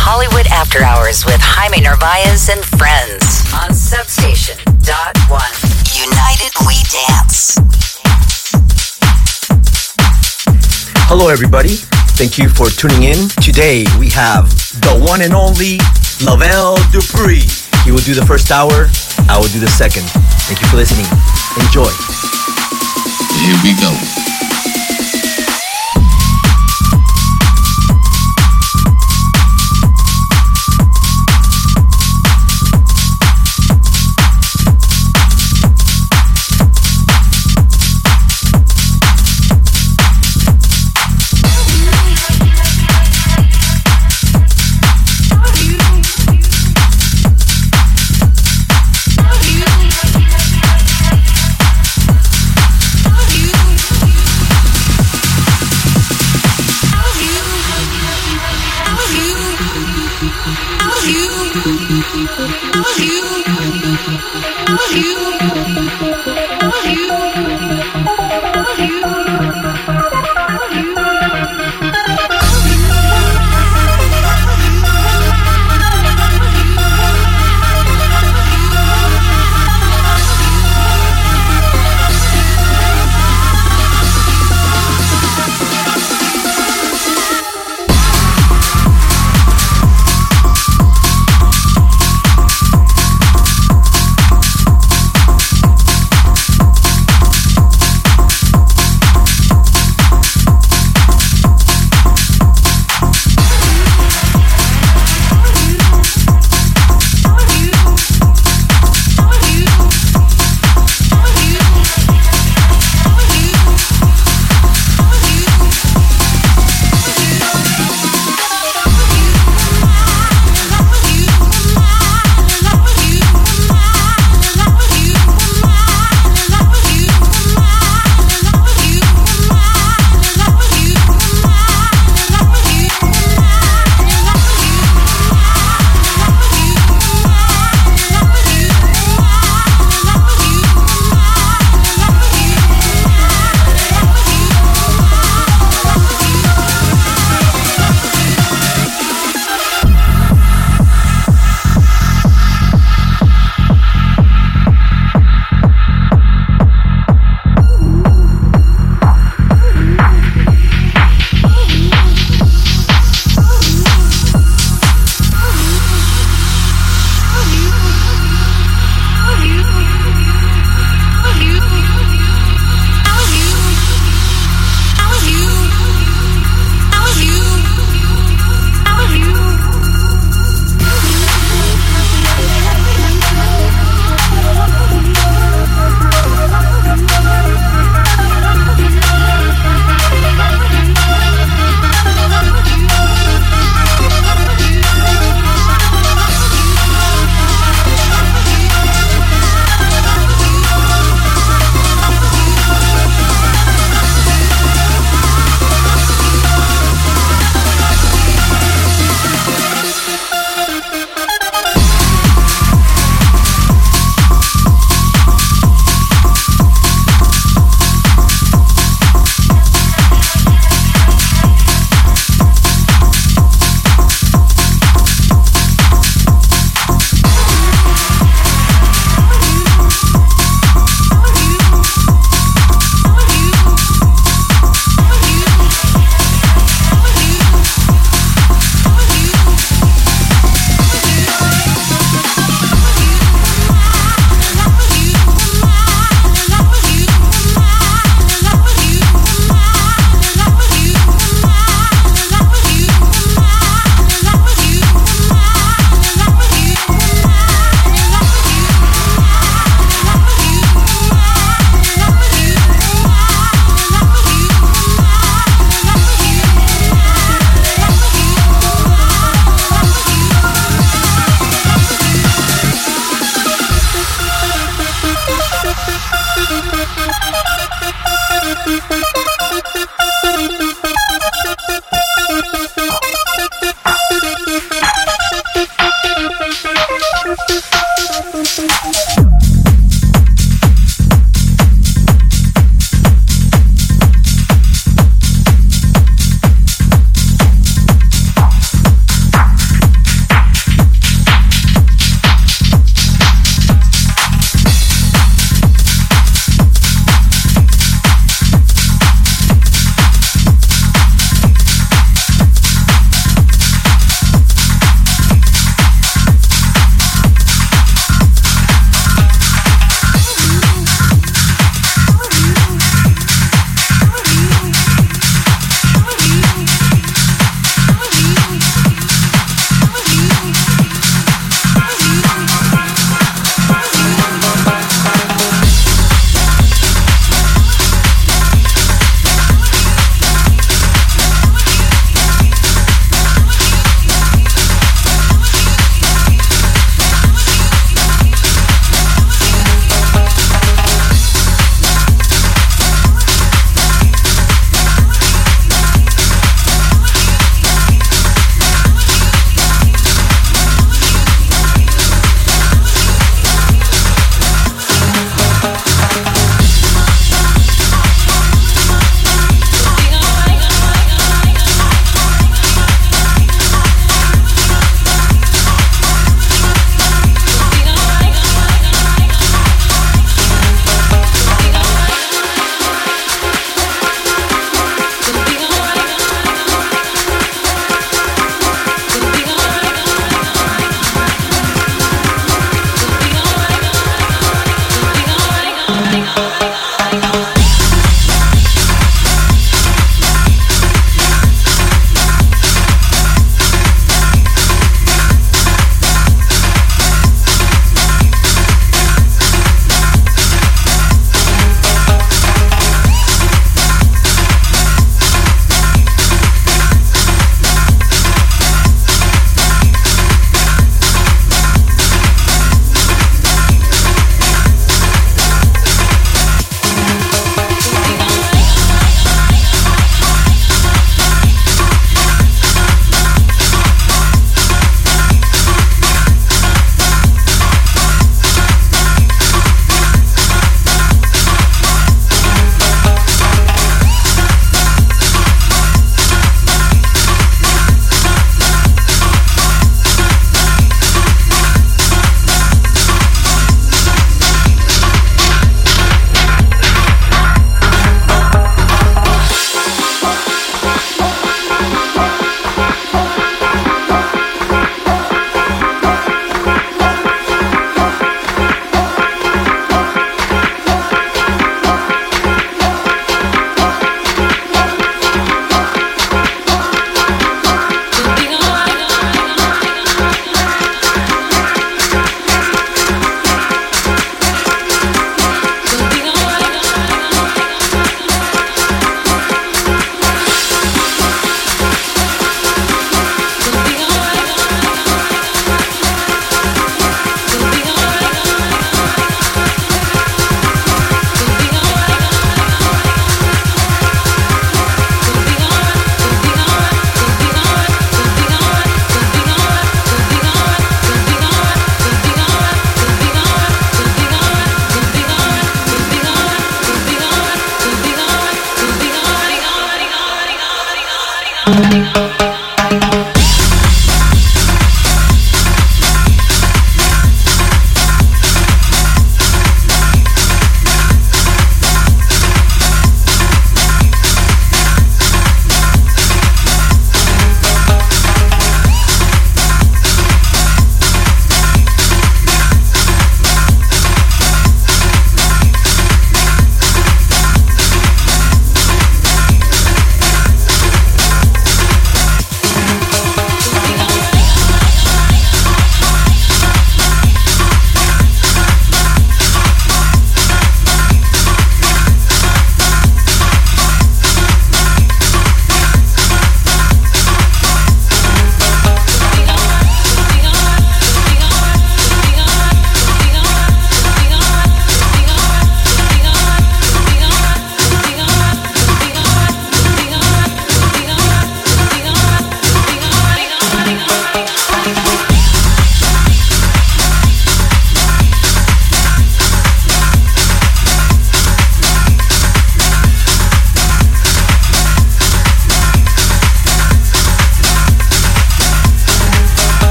Hollywood After Hours with Jaime Narvaez and friends on Substation Dot One. United We Dance. Hello, everybody. Thank you for tuning in. Today we have the one and only Lavelle Dupree. He will do the first hour. I will do the second. Thank you for listening. Enjoy. Here we go.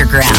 Underground.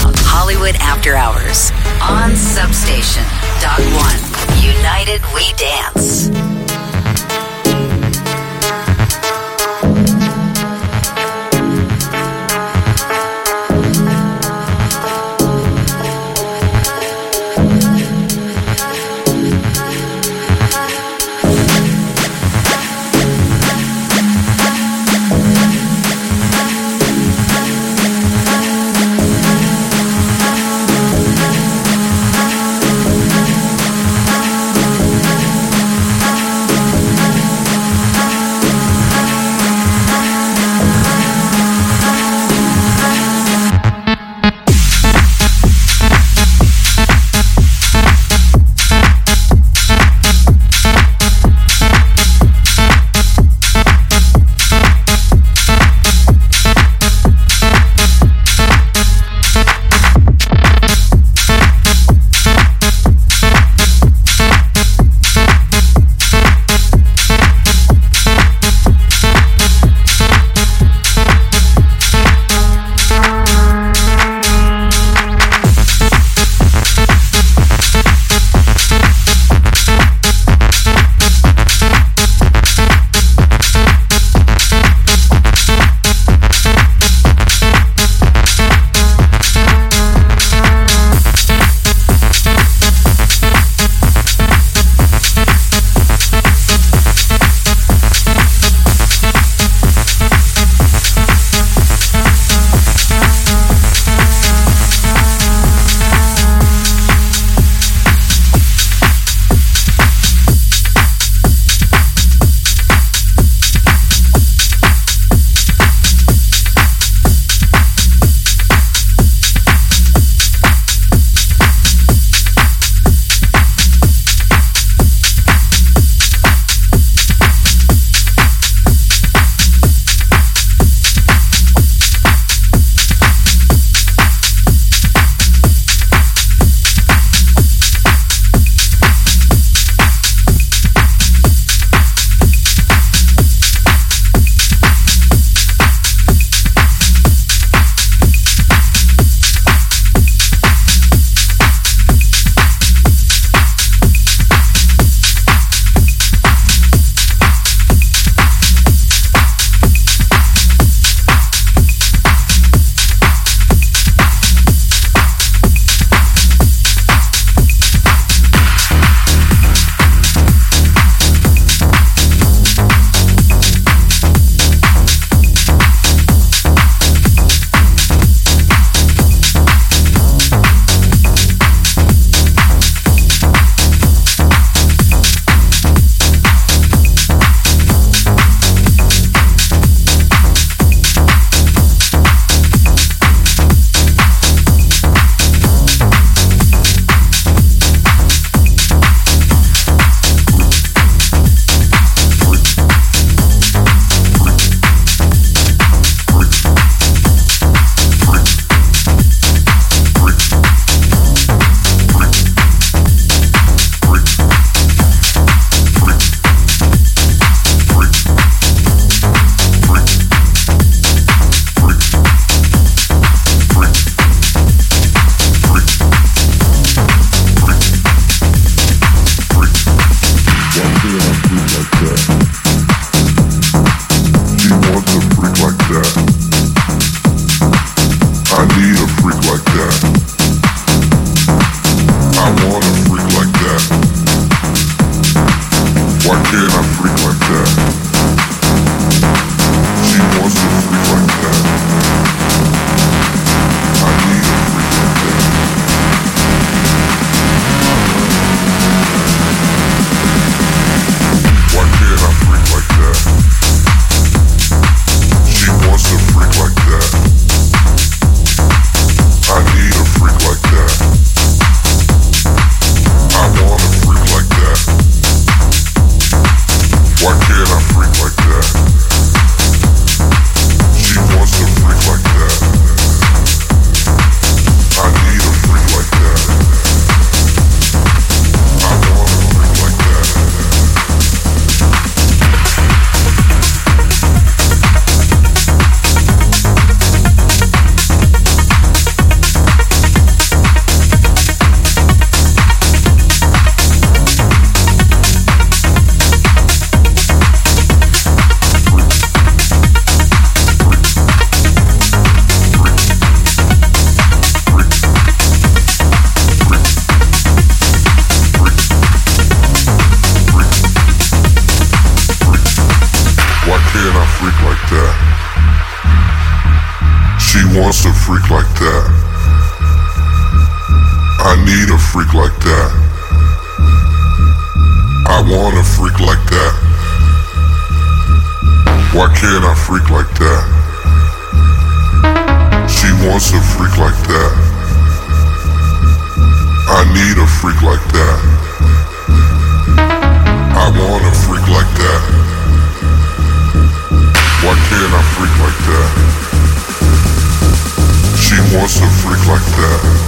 Like that.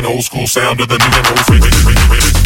an old school sound of the new and old freak.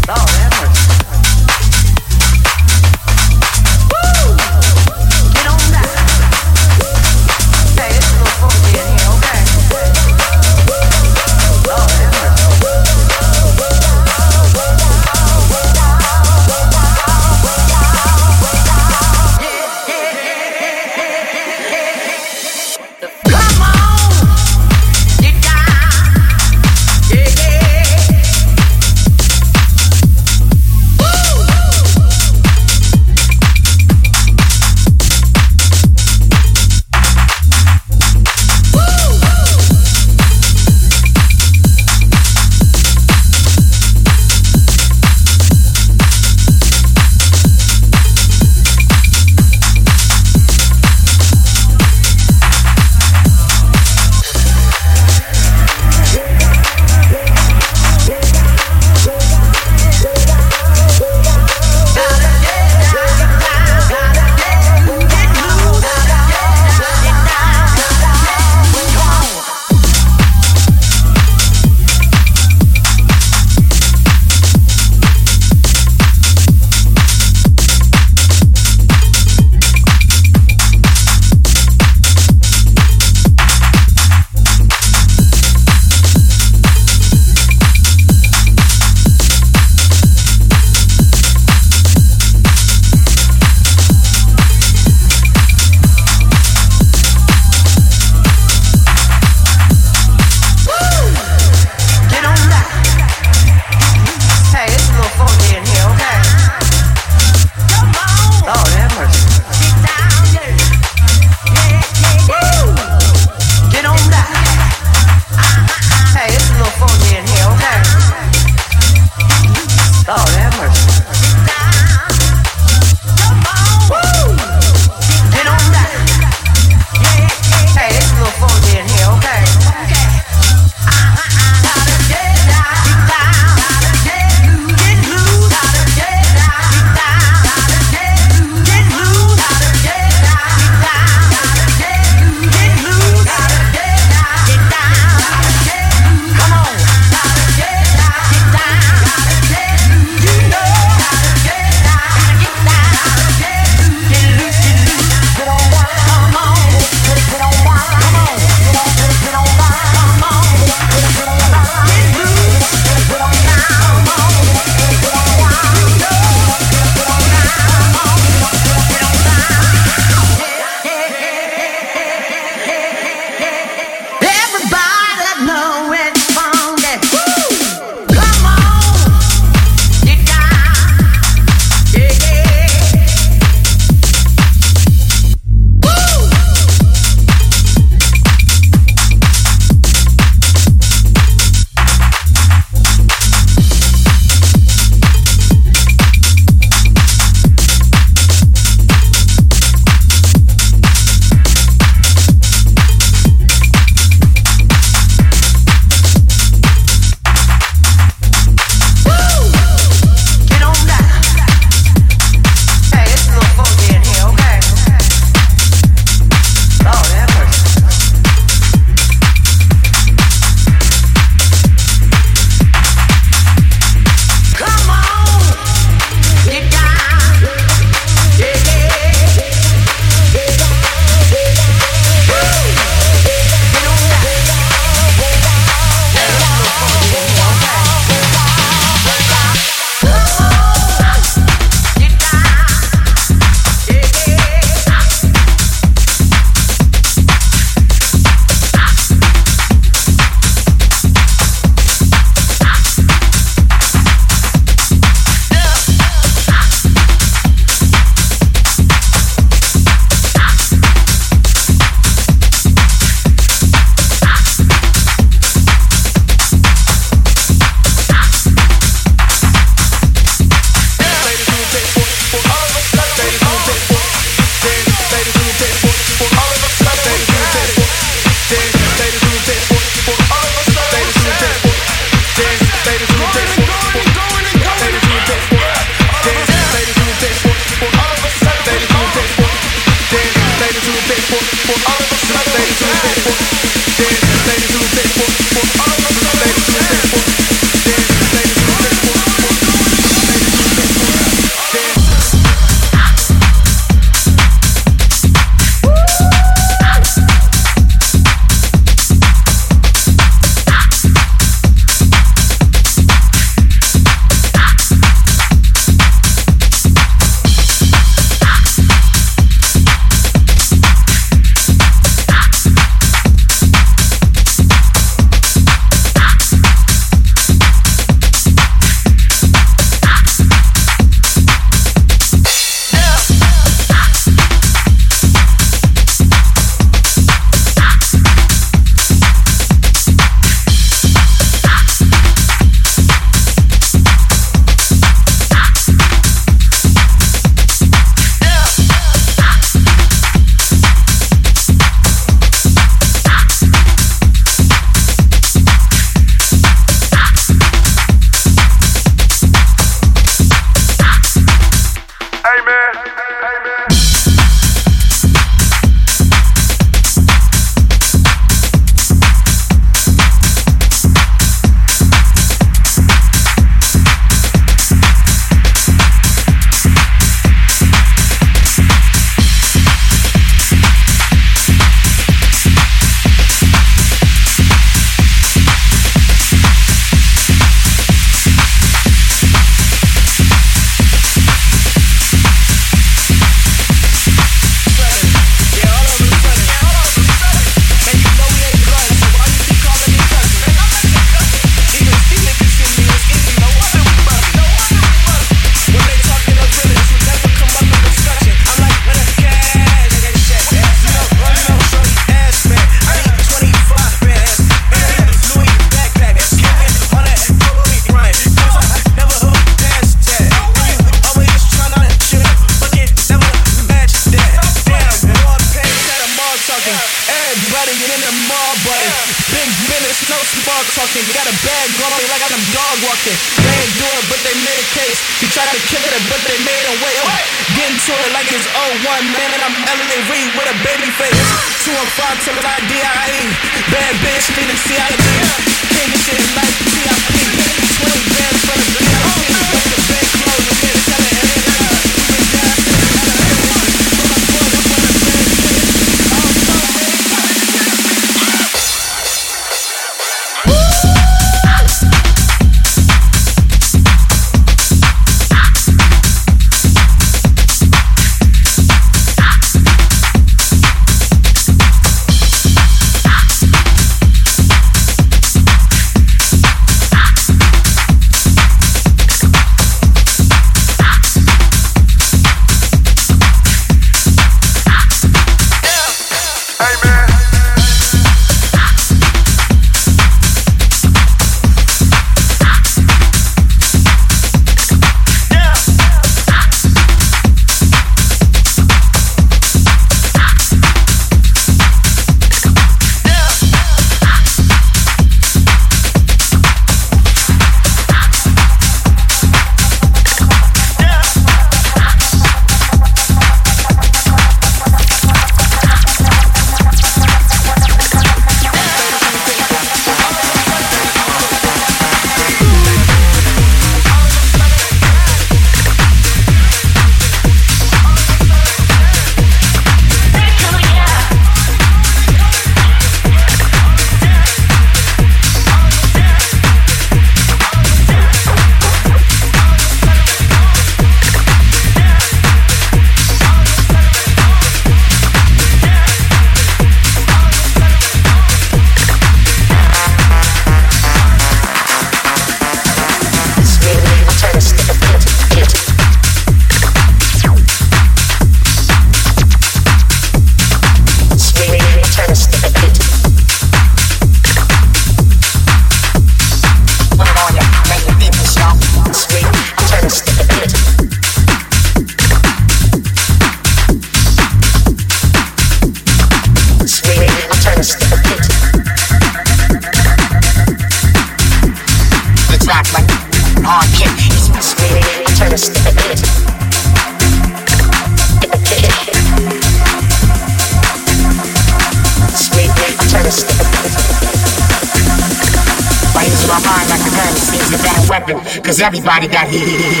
everybody got hit.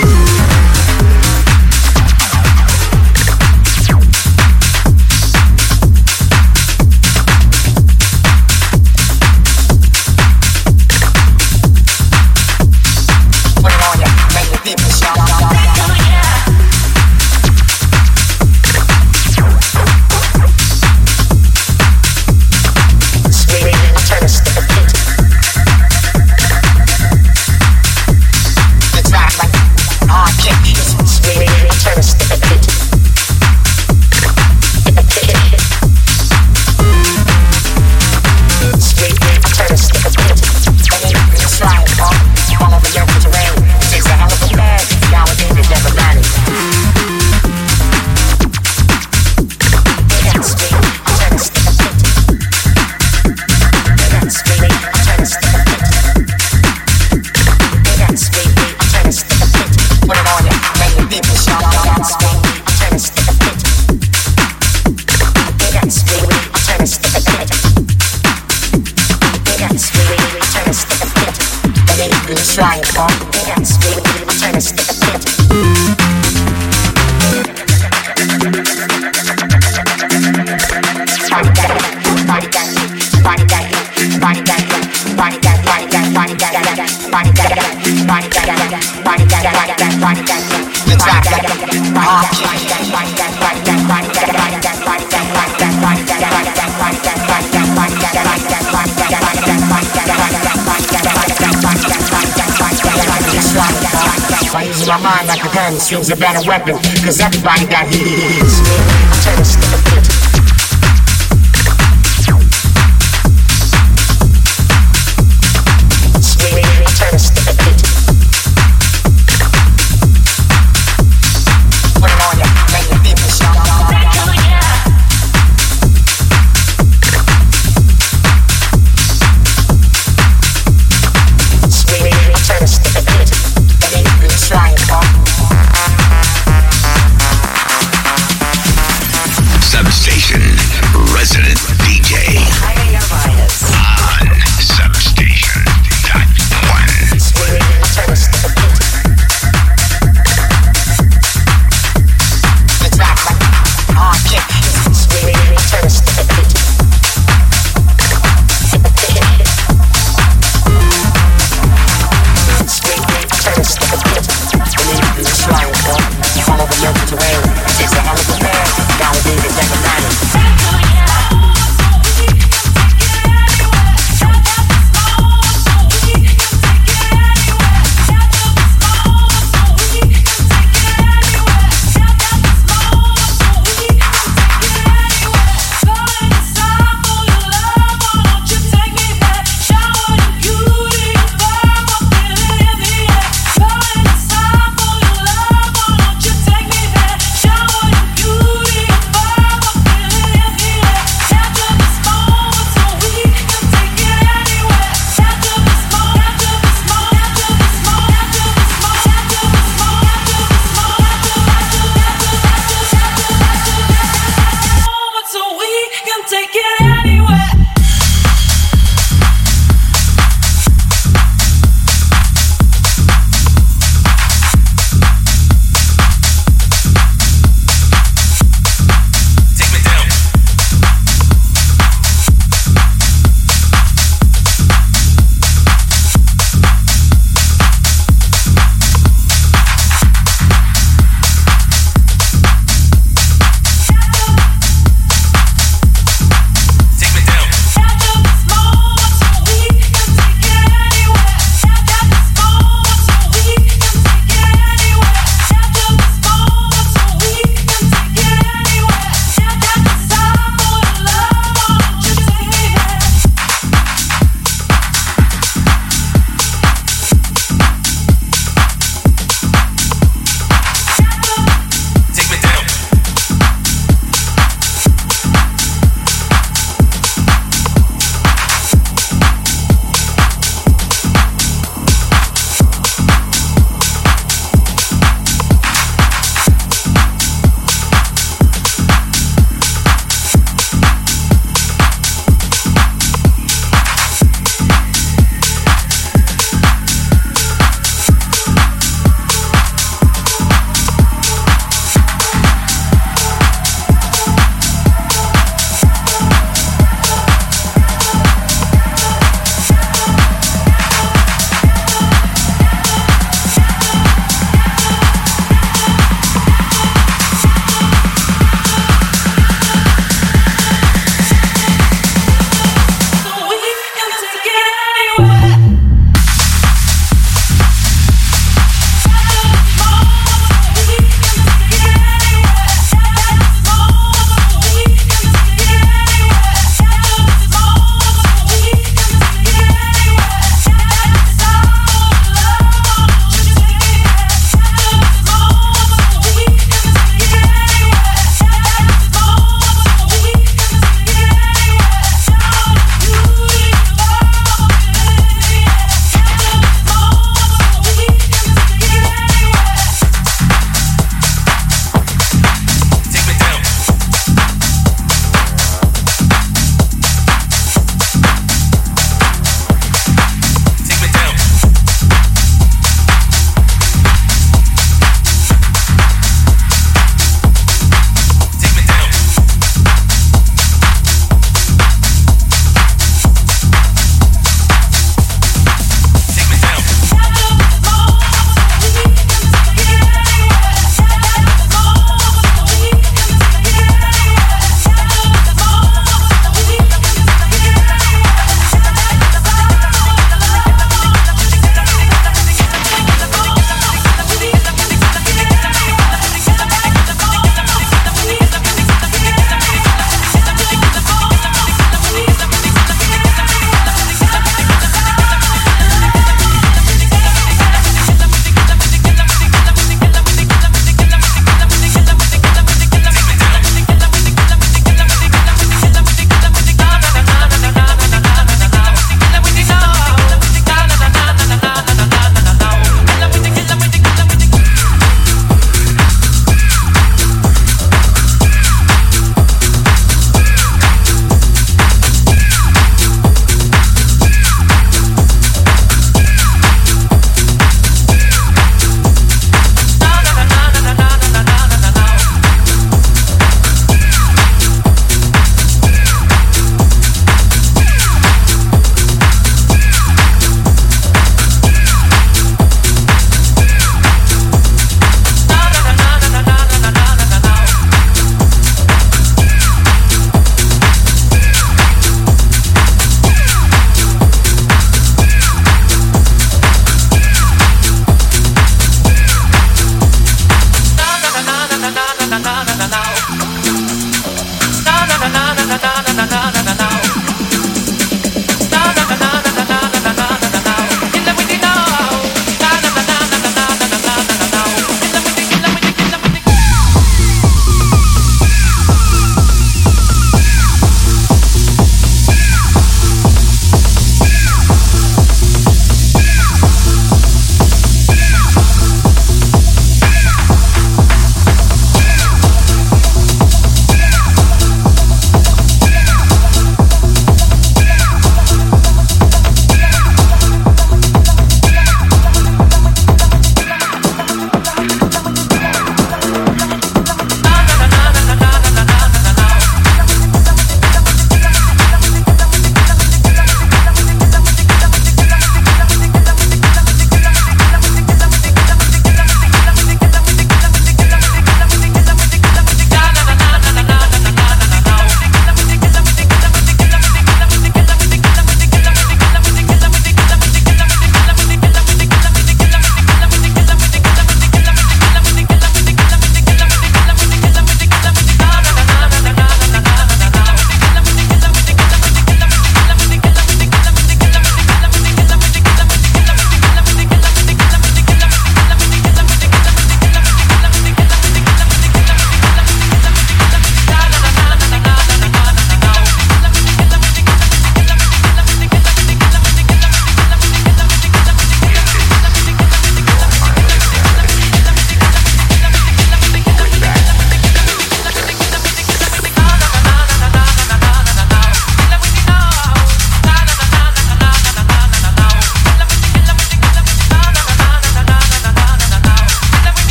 skills about a weapon, cause everybody got his.